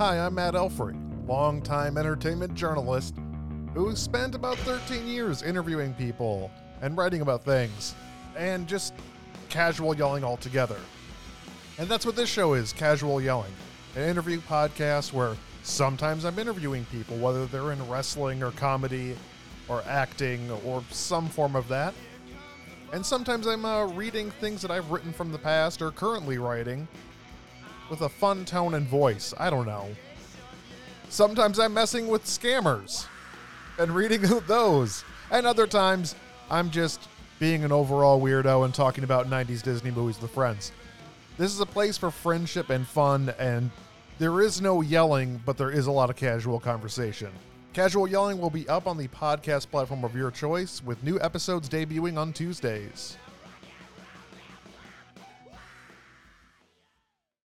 Hi, I'm Mat Elfring, longtime entertainment journalist who spent about 13 years interviewing people and writing about things and just casual yelling altogether. And that's what this show is casual yelling, an interview podcast where sometimes I'm interviewing people, whether they're in wrestling or comedy or acting or some form of that. And sometimes I'm uh, reading things that I've written from the past or currently writing with a fun tone and voice. I don't know. Sometimes I'm messing with scammers and reading those. And other times I'm just being an overall weirdo and talking about 90s Disney movies with friends. This is a place for friendship and fun, and there is no yelling, but there is a lot of casual conversation. Casual Yelling will be up on the podcast platform of your choice, with new episodes debuting on Tuesdays.